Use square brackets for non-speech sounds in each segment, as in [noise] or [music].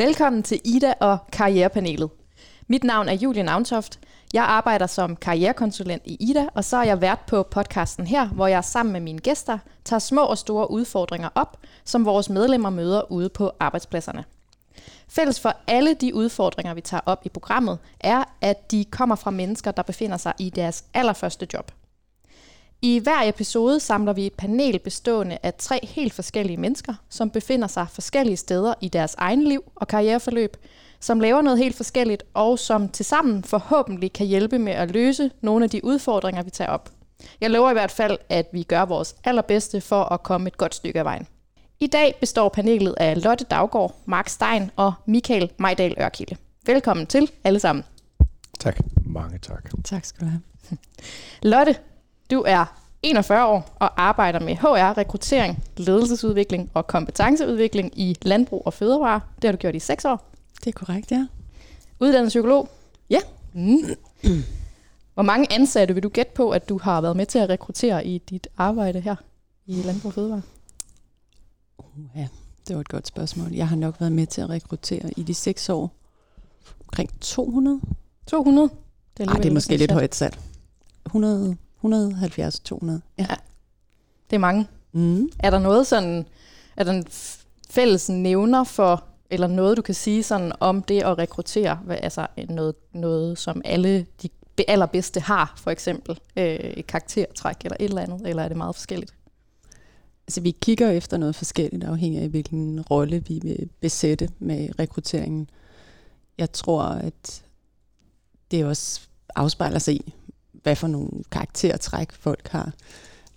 Velkommen til Ida og Karrierepanelet. Mit navn er Julie Navntoft. Jeg arbejder som karrierekonsulent i Ida, og så er jeg vært på podcasten her, hvor jeg sammen med mine gæster tager små og store udfordringer op, som vores medlemmer møder ude på arbejdspladserne. Fælles for alle de udfordringer, vi tager op i programmet, er, at de kommer fra mennesker, der befinder sig i deres allerførste job. I hver episode samler vi et panel bestående af tre helt forskellige mennesker, som befinder sig forskellige steder i deres egen liv og karriereforløb, som laver noget helt forskelligt, og som tilsammen forhåbentlig kan hjælpe med at løse nogle af de udfordringer, vi tager op. Jeg lover i hvert fald, at vi gør vores allerbedste for at komme et godt stykke af vejen. I dag består panelet af Lotte Daggaard, Mark Stein og Michael Majdal Ørkilde. Velkommen til alle sammen. Tak. Mange tak. Tak skal du have. Lotte, du er 41 år og arbejder med HR, rekruttering, ledelsesudvikling og kompetenceudvikling i landbrug og fødevare. Det har du gjort i 6 år. Det er korrekt, ja. Uddannet psykolog. Ja. Mm. Hvor mange ansatte vil du gætte på, at du har været med til at rekruttere i dit arbejde her i landbrug og fødevare? Ja, det var et godt spørgsmål. Jeg har nok været med til at rekruttere i de seks år omkring 200. 200? Det er, Ej, det er måske lidt højt sat. 100, 170, 200. Ja. Det er mange. Mm. Er der noget sådan, er der en fælles nævner for, eller noget du kan sige sådan om det at rekruttere, altså noget, noget som alle de be- allerbedste har, for eksempel øh, et karaktertræk eller et eller andet, eller er det meget forskelligt? Altså, vi kigger efter noget forskelligt, afhængig af hvilken rolle vi vil besætte med rekrutteringen. Jeg tror, at det også afspejler sig i, hvad for nogle karaktertræk folk har.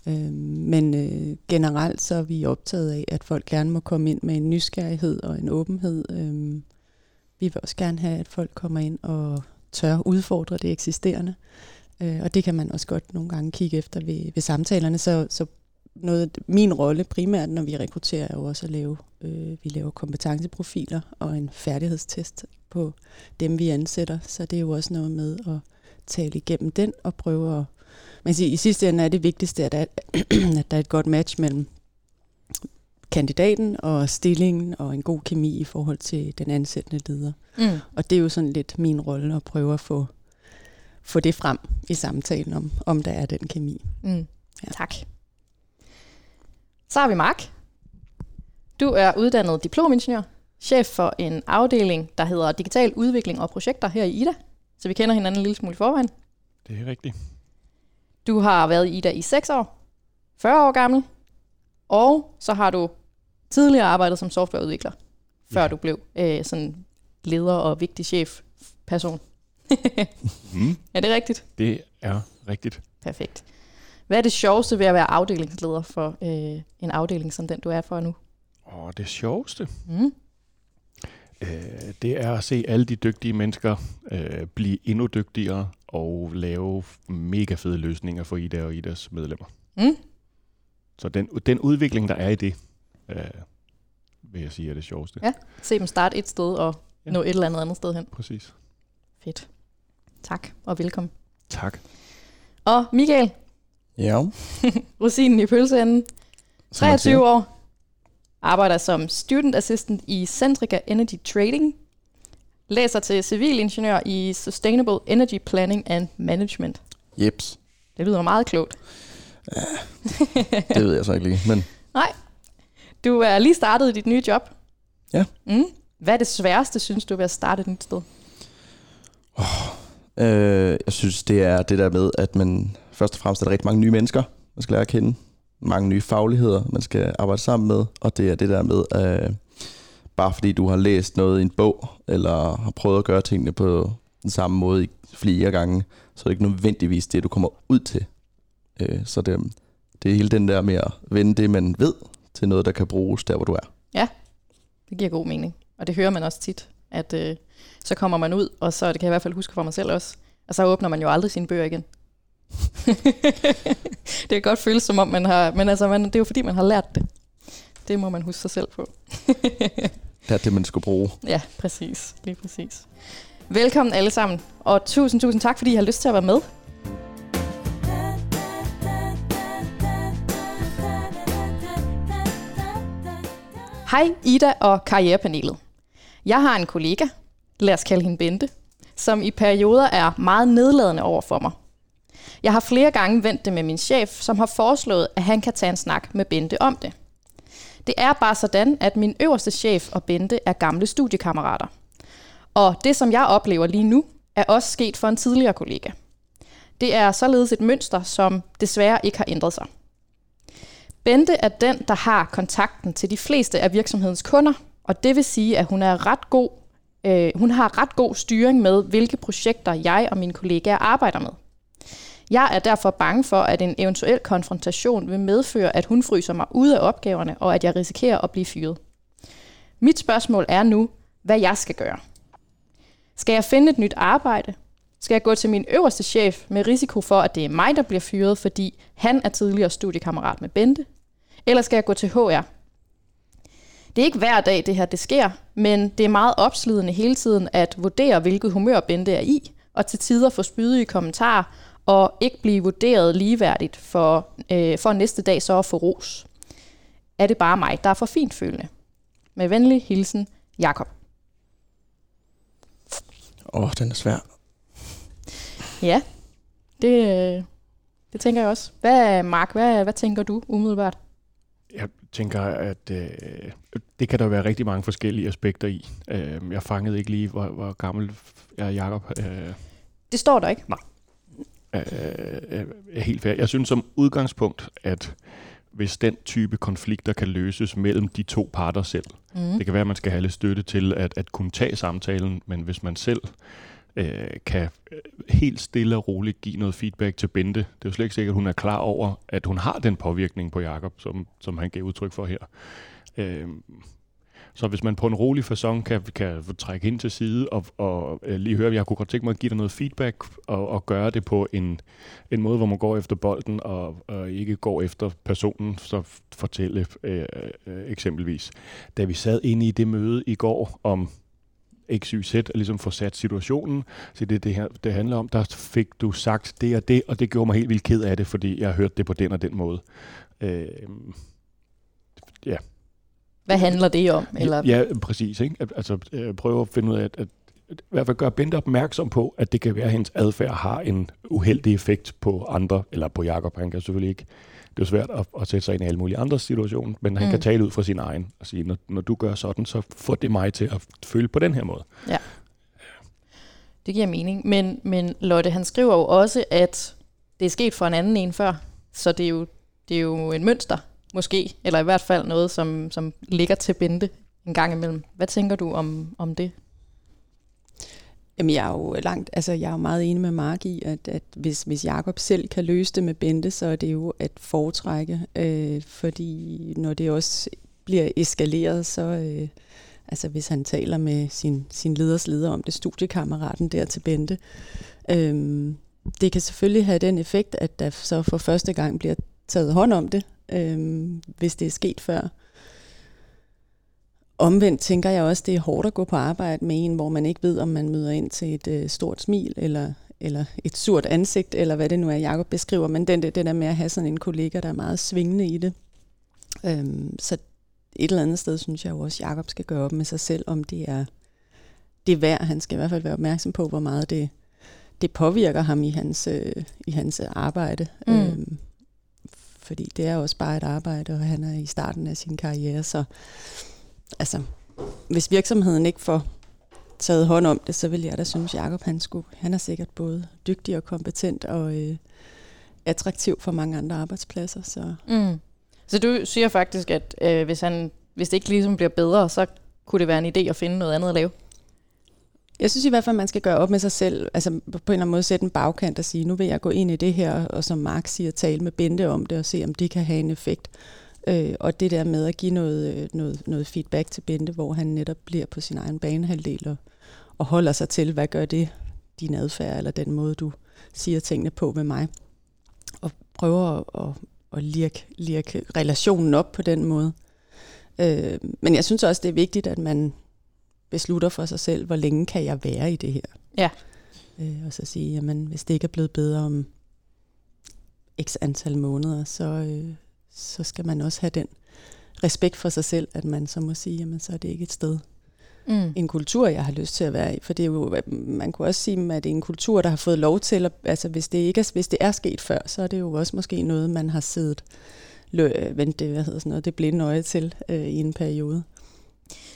Øh, Men øh, generelt så er vi optaget af, at folk gerne må komme ind med en nysgerrighed og en åbenhed. Øh, Vi vil også gerne have, at folk kommer ind og tør udfordre det eksisterende. Øh, Og det kan man også godt nogle gange kigge efter ved, ved samtalerne. Så, så noget, min rolle primært, når vi rekrutterer, er jo også at lave, øh, vi laver kompetenceprofiler og en færdighedstest på dem, vi ansætter. Så det er jo også noget med at tale igennem den og prøve at... Man siger, I sidste ende er det vigtigste, at der, er, [clears throat] at der er et godt match mellem kandidaten og stillingen og en god kemi i forhold til den ansættende leder. Mm. Og det er jo sådan lidt min rolle at prøve at få, få det frem i samtalen om, om der er den kemi. Mm. Ja. Tak. Så har vi Mark. Du er uddannet diplomingeniør, chef for en afdeling, der hedder Digital Udvikling og Projekter her i Ida. Så vi kender hinanden en lille smule i forvejen. Det er rigtigt. Du har været i Ida i 6 år, 40 år gammel, og så har du tidligere arbejdet som softwareudvikler, før Ja. du blev øh, sådan leder og vigtig chef person. Mm. [laughs] er det rigtigt? Det er rigtigt. Perfekt. Hvad er det sjoveste ved at være afdelingsleder for øh, en afdeling som den, du er for nu? Og det sjoveste, Mm. Øh, det er at se alle de dygtige mennesker øh, blive endnu dygtigere og lave mega fede løsninger for Ida og Idas medlemmer. Mm. Så den, den udvikling, der er i det, øh, vil jeg sige er det sjoveste. Ja. Se dem starte et sted og Ja. nå et eller andet andet sted hen. Præcis. Fedt. Tak og velkommen. Tak. Og Michael, Ja. [laughs] rosinen i pølseenden, som man siger. 23 år, arbejder som student assistant i Centrica Energy Trading, læser til civilingeniør i Sustainable Energy Planning and Management. Jeps. Det lyder meget klogt. Det ved jeg så ikke lige. Men [laughs] Du er lige startet i dit nye job. Ja. Mm. Hvad er det sværeste, synes du, ved at starte et nyt sted? øh, jeg synes, det er det der med, at man først og fremmest er der rigtig mange nye mennesker, man skal lære at kende. Mange nye fagligheder, man skal arbejde sammen med. Og det er det der med, øh, bare fordi du har læst noget i en bog, eller har prøvet at gøre tingene på den samme måde i flere gange, så er det ikke nødvendigvis det, du kommer ud til. Øh, så det, det er hele den der med at vende det, man ved, til noget, der kan bruges der, hvor du er. Ja, Det giver god mening. Og det hører man også tit, at øh, så kommer man ud, og så det kan jeg i hvert fald huske for mig selv også, og så åbner man jo aldrig sine bøger igen. [laughs] det kan godt føles som om man har, men altså man, det er jo fordi man har lært det. Det må man huske sig selv på. [laughs] Det er det, man skulle bruge. ja, præcis. Lige præcis. Velkommen alle sammen, og tusind, tusind tak, fordi I har lyst til at være med. Hej Ida og Karrierepanelet. Jeg har en kollega, lad os kalde hende Bente, som i perioder er meget nedladende over for mig. Jeg har flere gange vendt det med min chef, som har foreslået, at han kan tage en snak med Bente om det. Det er bare sådan, at min øverste chef og Bente er gamle studiekammerater. Og det, som jeg oplever lige nu, er også sket for en tidligere kollega. Det er således et mønster, som desværre ikke har ændret sig. Bente er den, der har kontakten til de fleste af virksomhedens kunder, og det vil sige, at hun er ret god. Øh, hun har ret god styring med, hvilke projekter jeg og mine kollegaer arbejder med. Jeg er derfor bange for, at en eventuel konfrontation vil medføre, at hun fryser mig ud af opgaverne, og at jeg risikerer at blive fyret. Mit spørgsmål er nu, hvad jeg skal gøre. Skal jeg finde et nyt arbejde? Skal jeg gå til min øverste chef med risiko for, at det er mig, der bliver fyret, fordi han er tidligere studiekammerat med Bente? Eller skal jeg gå til HR? Det er ikke hver dag, det her det sker, men det er meget opslidende hele tiden at vurdere, hvilket humør Bente er i, og til tider få spydige kommentarer, og ikke blive vurderet ligeværdigt for, øh, for næste dag så at få ros. Er det bare mig, der er for fint følende? Med venlig hilsen, Jakob. Åh, oh, den er svær. Ja, det, øh, det tænker jeg også. Hvad, Mark, hvad, hvad tænker du umiddelbart? Jeg tænker, at øh, det kan der være rigtig mange forskellige aspekter i. Øh, jeg fangede ikke lige, hvor, hvor gammel er Jacob. Øh, Det står der ikke. Nej. Øh, er helt fair. Jeg synes som udgangspunkt, at hvis den type konflikter kan løses mellem de to parter selv, Mm. det kan være, at man skal have lidt støtte til at, at kunne tage samtalen, men hvis man selv øh, kan øh, helt stille og roligt give noget feedback til Bente, det er jo slet ikke sikkert, at hun er klar over, at hun har den påvirkning på Jakob, som, som han gav udtryk for her. Øh, så hvis man på en rolig façon kan, kan trække ind til side og, og øh, lige høre, jeg kunne godt tænke mig at give dig noget feedback og, og gøre det på en, en måde, hvor man går efter bolden og, og ikke går efter personen, så fortælle øh, øh, eksempelvis. Da vi sad inde i det møde i går om XYZ og ligesom få sat situationen, så det det her det handler om, der fik du sagt det og det, og det gjorde mig helt vildt ked af det, fordi jeg hørte det på den og den måde. Øh, ja, hvad handler det om? Eller? Ja, præcis. Ikke? Altså øh, prøve at finde ud af, at, at, i hvert fald gøre Bente opmærksom på, at det kan være, at hendes adfærd har en uheldig effekt på andre, eller på Jakob. Han kan selvfølgelig ikke, det er svært at, at sætte sig ind i alle mulige andre situationer, men han Mm. kan tale ud fra sin egen og sige, når, når du gør sådan, så får det mig til at føle på den her måde. Det giver mening. Men, men Lotte, han skriver jo også, at det er sket for en anden en før. Så det er jo, det er jo en mønster, måske. Eller i hvert fald noget, som, som ligger til Bente en gang imellem. Hvad tænker du om, om det? Jamen, jeg er jo langt, altså jeg er jo meget enig med Mark i, at, at hvis, hvis Jakob selv kan løse det med Bente, så er det jo at foretrække, øh, fordi når det også bliver eskaleret, så øh, altså hvis han taler med sin, sin leders leder om det, studiekammeraten der til Bente, øh, det kan selvfølgelig have den effekt, at der så for første gang bliver taget hånd om det, øh, hvis det er sket før. Omvendt tænker jeg også, det er hårdt at gå på arbejde med en, hvor man ikke ved, om man møder ind til et øh, stort smil, eller, eller et surt ansigt, eller hvad det nu er, Jacob beskriver. Men den, det der med at have sådan en kollega, der er meget svingende i det. Øhm, så et eller andet sted synes jeg jo også, at Jacob skal gøre op med sig selv, om det er, det er værd. Han skal i hvert fald være opmærksom på, hvor meget det, det påvirker ham i hans, øh, i hans arbejde. Mm. Øhm, fordi det er også bare et arbejde, og han er i starten af sin karriere, så altså, hvis virksomheden ikke får taget hånd om det, så vil jeg da synes, Jacob han, skulle, han er sikkert både dygtig og kompetent og øh, attraktiv for mange andre arbejdspladser. Så Mm. Så du siger faktisk, at øh, hvis, han, hvis det ikke ligesom bliver bedre, så kunne det være en idé at finde noget andet at lave? Jeg synes i hvert fald, man skal gøre op med sig selv, altså på en eller anden måde sætte en bagkant og sige, nu vil jeg gå ind i det her, og som Mark siger, tale med Bente om det og se, om det kan have en effekt. Øh, og det der med at give noget, øh, noget, noget feedback til Bente, hvor han netop bliver på sin egen banehalvdel og, og holder sig til, hvad gør det din adfærd, eller den måde, du siger tingene på med mig. Og prøver at, at, at lirke, lirke relationen op på den måde. Øh, men jeg synes også, det er vigtigt, at man beslutter for sig selv, hvor længe kan jeg være i det her. Ja. Øh, og så sige, jamen hvis det ikke er blevet bedre om x antal måneder, så, øh, så skal man også have den respekt for sig selv, at man så må sige, jamen så er det ikke et sted, mm. en kultur, jeg har lyst til at være i. For det er jo, man kunne også sige, at det er en kultur, der har fået lov til, at, altså hvis det, ikke er, hvis det er sket før, så er det jo også måske noget, man har siddet vendt det, hvad hedder sådan noget, det blinde øje til øh, i en periode.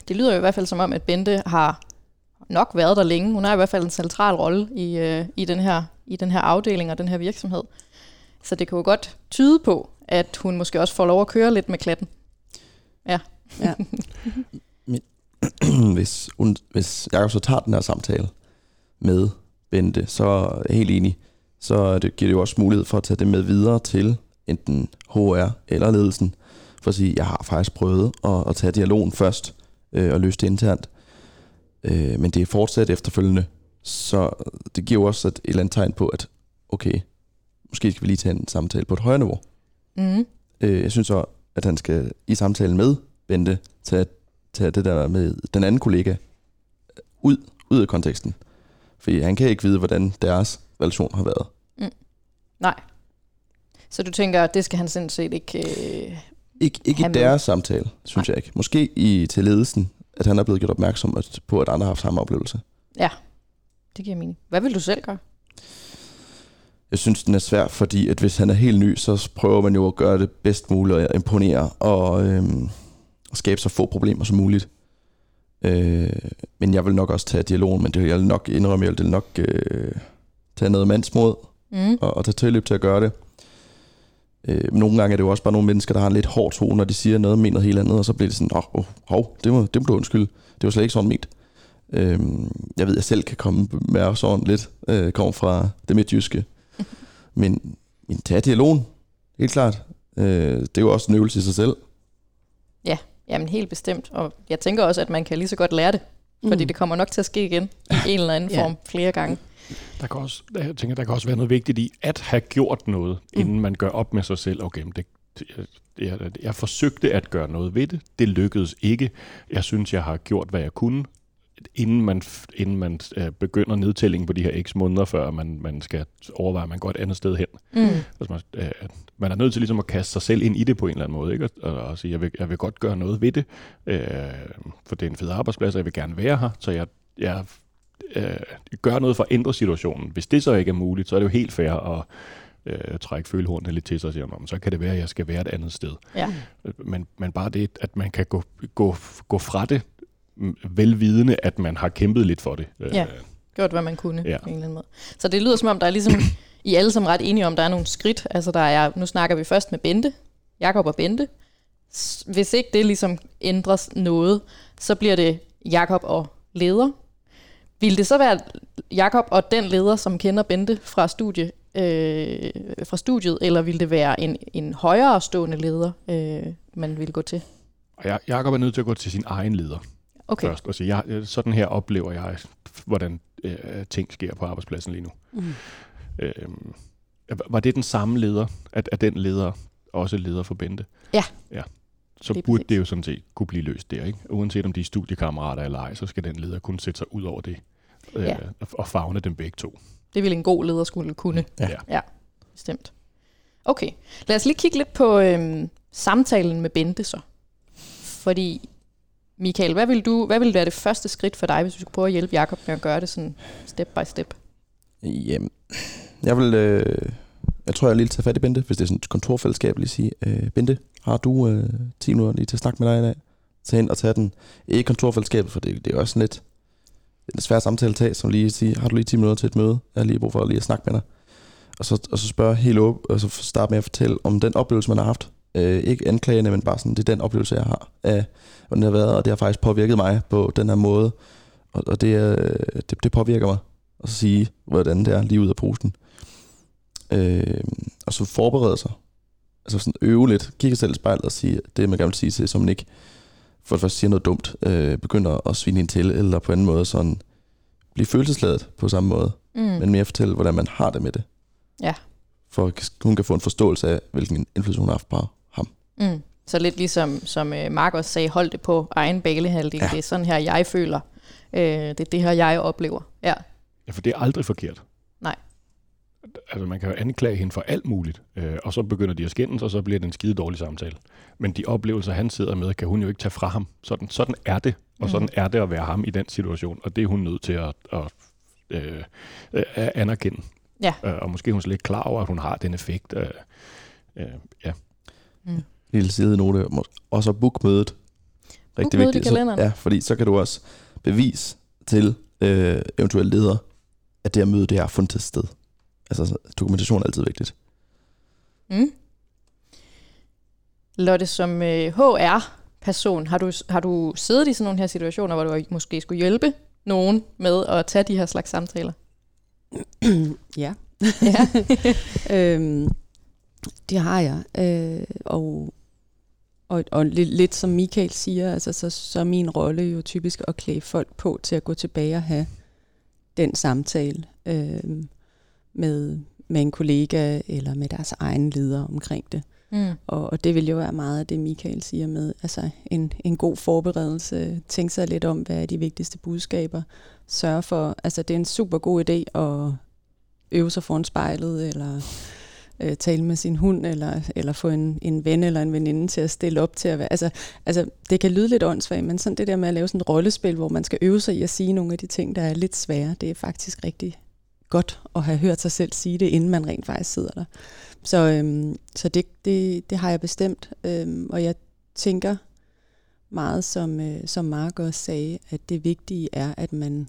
Det lyder jo i hvert fald som om, at Bente har nok været der længe. Hun har i hvert fald en central rolle i, øh, i, den her, i den her afdeling og den her virksomhed. Så det kan jo godt tyde på, at hun måske også får lov at køre lidt med klatten. Ja. ja. [laughs] hvis, hvis Jacob så tager den her samtale med Bente, så er jeg helt enig. Så det giver det jo også mulighed for at tage det med videre til enten HR eller ledelsen, for at sige, jeg har faktisk prøvet at, at tage dialogen først øh, og løse det internt. Øh, men det er fortsat efterfølgende, så det giver også et, et eller andet tegn på, at okay, måske skal vi lige tage en samtale på et højere niveau. Mm. Øh, jeg synes så, at han skal i samtalen med Bente tage, tage det der med den anden kollega ud, ud af konteksten. Fordi han kan ikke vide, hvordan deres relation har været. Mm. Nej. Så du tænker, at det skal han sådan set ikke... Øh, ikke ikke i deres samtale, synes Nej. jeg ikke. Måske i til ledelsen, at han er blevet gjort opmærksom på, at andre har haft samme oplevelse. Ja, det giver mening. Hvad vil du selv gøre? Jeg synes, den er svær, fordi at hvis han er helt ny, så prøver man jo at gøre det bedst muligt at imponere og øhm, skabe så få problemer som muligt. Øh, men jeg vil nok også tage dialogen, men det, jeg vil nok indrømme, jeg vil nok øh, tage noget mandsmod mm. og, og tage tilløb til at gøre det. Øh, nogle gange er det jo også bare nogle mennesker, der har en lidt hård tone, når de siger noget, mener helt andet, og så bliver det sådan, åh, oh, hov, det må, det må du undskylde. Det var slet ikke sådan ment. Øh, jeg ved, at jeg selv kan komme med sådan lidt, øh, kommer fra det midtjyske. [laughs] men, men tag dialogen, helt klart. Øh, det er jo også en øvelse i sig selv. Ja, jamen helt bestemt. Og jeg tænker også, at man kan lige så godt lære det. Fordi mm. det kommer nok til at ske igen i en eller anden form ja. flere gange. Der kan også, jeg tænker, der kan også være noget vigtigt i at have gjort noget, mm. inden man gør op med sig selv. Okay, det, jeg, jeg, jeg forsøgte at gøre noget ved det. Det lykkedes ikke. Jeg synes, jeg har gjort, hvad jeg kunne inden man, inden man øh, begynder nedtællingen på de her x måneder, før man, man skal overveje, at man går et andet sted hen. Mm. Altså man, øh, man er nødt til ligesom at kaste sig selv ind i det på en eller anden måde, ikke? Og, og sige, jeg vil, jeg vil godt gøre noget ved det, øh, for det er en fed arbejdsplads, og jeg vil gerne være her, så jeg, jeg øh, gør noget for at ændre situationen. Hvis det så ikke er muligt, så er det jo helt fair at øh, trække følehornene lidt til sig og sige, så kan det være, at jeg skal være et andet sted. Ja. Men, men bare det, at man kan gå, gå, gå fra det, velvidende, at man har kæmpet lidt for det. Ja, gjort hvad man kunne ja. på en eller anden måde. Så det lyder som om, der er ligesom, [clears throat] I alle som ret enige om, der er nogle skridt. Altså der er, nu snakker vi først med Bente, Jakob og Bente. Hvis ikke det ligesom ændres noget, så bliver det Jakob og leder, vil det så være Jakob og den leder, som kender Bente fra, studie, øh, fra studiet, eller vil det være en, en højere stående leder, øh, man vil gå til? Ja, Jakob er nødt til at gå til sin egen leder okay. først og sige, jeg, sådan her oplever jeg, hvordan øh, ting sker på arbejdspladsen lige nu. Mm. Øh, var det den samme leder, at, at den leder også leder for Bente? Ja. ja så det burde det jo sådan set kunne blive løst der. Ikke? Uanset om de er studiekammerater eller ej, så skal den leder kunne sætte sig ud over det øh, ja. og fagne dem begge to. Det vil en god leder skulle kunne. Ja, ja bestemt. Okay, lad os lige kigge lidt på øhm, samtalen med Bente så. Fordi, Michael, hvad vil, du, hvad vil være det første skridt for dig, hvis du skulle prøve at hjælpe Jacob med at gøre det sådan step by step? Jamen, jeg vil... Øh, jeg tror, jeg lige tager fat i Bente, hvis det er sådan et kontorfællesskab, lige sige, øh, Bente, har du øh, 10 minutter lige til at snakke med dig i dag? Tag ind og tage den. Ikke kontorfællesskabet, for det, det er også sådan lidt en svær samtale at tage, som lige sige, har du lige 10 minutter til et møde? Jeg har lige brug for lige at snakke med dig. Og så, og så spørge helt op, og så starte med at fortælle om den oplevelse, man har haft. Øh, ikke anklagende, men bare sådan, det er den oplevelse, jeg har af, hvordan det har været, og det har faktisk påvirket mig på den her måde. Og, og det, øh, det, det påvirker mig. Og så sige, hvordan det er lige ud af posten. Øh, og så forberede sig altså sådan øve lidt, kigge selv i spejlet og sige det, man gerne vil sige til, som man ikke for det første siger noget dumt, øh, begynder at svine ind til, eller på anden måde sådan blive følelsesladet på samme måde, mm. men mere fortælle, hvordan man har det med det. Ja. For hun kan få en forståelse af, hvilken indflydelse hun har haft på ham. Mm. Så lidt ligesom, som øh, Mark også sagde, hold det på egen balehalvdel. Ja. Det er sådan her, jeg føler. Øh, det er det her, jeg oplever. Ja. ja, for det er aldrig forkert. Nej altså man kan jo anklage hende for alt muligt, øh, og så begynder de at skændes, og så bliver det en skide dårlig samtale. Men de oplevelser, han sidder med, kan hun jo ikke tage fra ham. Sådan, sådan er det, Og sådan er det at være ham i den situation, og det er hun nødt til at, at, øh, at anerkende. Ja. Øh, og måske er hun slet ikke klar over, at hun har den effekt. Øh, øh, ja. Lille sidenote. Må- Og så book mødet. Book mødet i Så, kalenderen. ja, fordi så kan du også bevise til øh, eventuelle ledere, at det her møde, det har fundet sted. Altså så dokumentation er altid vigtigt. Mm. Lotte, som øh, HR-person, har du, har du siddet i sådan nogle her situationer, hvor du måske skulle hjælpe nogen med at tage de her slags samtaler? [clears throat] ja. Ja. [laughs] øhm, det har jeg. Øh, og og, og lidt, lidt som Michael siger, altså, så, så er min rolle jo typisk at klæde folk på til at gå tilbage og have den samtale øh, med, med en kollega eller med deres egen leder omkring det. Mm. Og, og det vil jo være meget af det, Michael siger med altså en, en god forberedelse. Tænk sig lidt om, hvad er de vigtigste budskaber. Sørg for, altså det er en super god idé at øve sig foran spejlet, eller øh, tale med sin hund, eller, eller få en, en ven eller en veninde til at stille op til at være. Altså, altså det kan lyde lidt åndssvagt, men sådan det der med at lave sådan et rollespil, hvor man skal øve sig i at sige nogle af de ting, der er lidt svære, det er faktisk rigtig godt at have hørt sig selv sige det, inden man rent faktisk sidder der. Så, øhm, så det, det, det har jeg bestemt, øhm, og jeg tænker meget, som, øh, som Mark også sagde, at det vigtige er, at man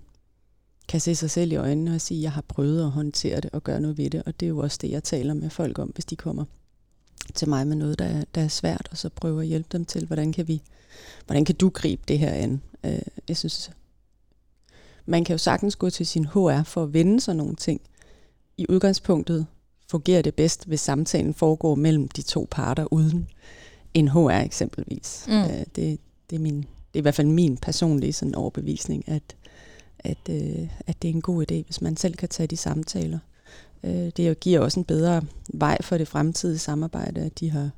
kan se sig selv i øjnene og sige, at jeg har prøvet at håndtere det og gøre noget ved det, og det er jo også det, jeg taler med folk om, hvis de kommer til mig med noget, der er, der er svært, og så prøver at hjælpe dem til, hvordan kan vi, hvordan kan du gribe det her an? Øh, jeg synes, man kan jo sagtens gå til sin HR for at vende sig nogle ting. I udgangspunktet fungerer det bedst, hvis samtalen foregår mellem de to parter uden en HR eksempelvis. Mm. Øh, det, det, er min, det er i hvert fald min personlige sådan overbevisning, at, at, øh, at det er en god idé, hvis man selv kan tage de samtaler. Øh, det giver også en bedre vej for det fremtidige samarbejde, at de har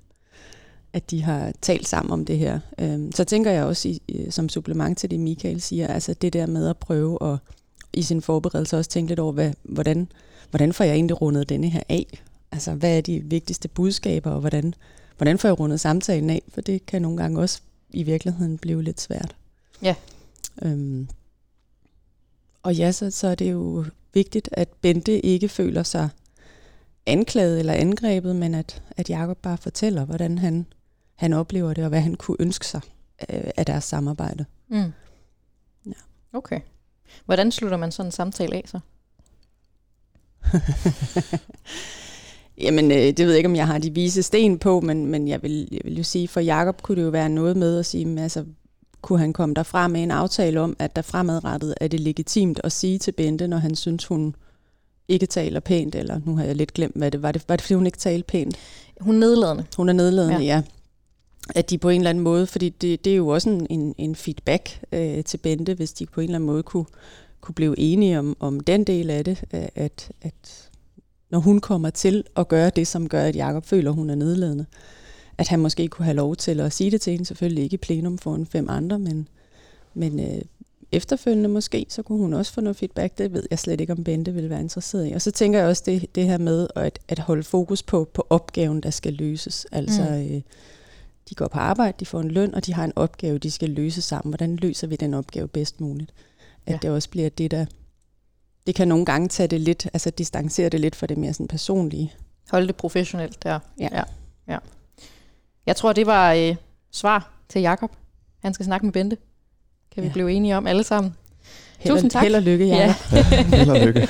at de har talt sammen om det her. Øhm, så tænker jeg også i, som supplement til det, Michael siger, altså det der med at prøve at i sin forberedelse også tænke lidt over, hvad, hvordan, hvordan får jeg egentlig rundet denne her af? Altså hvad er de vigtigste budskaber, og hvordan, hvordan får jeg rundet samtalen af? For det kan nogle gange også i virkeligheden blive lidt svært. Ja. Øhm, og ja, så, så er det jo vigtigt, at Bente ikke føler sig anklaget eller angrebet, men at, at Jacob bare fortæller, hvordan han, han oplever det, og hvad han kunne ønske sig øh, af deres samarbejde. Mm. Ja. Okay. Hvordan slutter man sådan en samtale af så? [laughs] Jamen, øh, det ved jeg ikke, om jeg har de vise sten på, men, men jeg, vil, jeg vil jo sige, for Jakob kunne det jo være noget med at sige, men altså, kunne han komme derfra med en aftale om, at der fremadrettet er det legitimt at sige til Bente, når han synes, hun ikke taler pænt, eller nu har jeg lidt glemt, hvad det var. Det, var det, fordi hun ikke talte pænt? Hun er nedladende. Hun er nedladende, Ja. ja. At de på en eller anden måde, fordi det, det er jo også en, en, en feedback øh, til Bente, hvis de på en eller anden måde kunne, kunne blive enige om, om den del af det, at, at når hun kommer til at gøre det, som gør, at Jacob føler, at hun er nedladende, at han måske kunne have lov til at sige det til hende, selvfølgelig ikke i plenum for en fem andre, men, men øh, efterfølgende måske, så kunne hun også få noget feedback. Det ved jeg slet ikke, om Bente ville være interesseret i. Og så tænker jeg også det, det her med at, at holde fokus på, på opgaven, der skal løses. Altså, Mm. øh, de går på arbejde, de får en løn, og de har en opgave, de skal løse sammen. Hvordan løser vi den opgave bedst muligt? At Ja. det også bliver det, der... Det kan nogle gange tage det lidt, altså distancere det lidt fra det mere sådan personlige. Hold det professionelt der. Ja. ja. ja. Jeg tror, det var øh, svar til Jakob. Han skal snakke med Bente. Kan vi Ja. blive enige om alle sammen? Held, Tusind tak. Held og lykke, Ja. Jacob. [laughs] Held og lykke.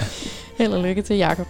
Held og lykke til Jakob.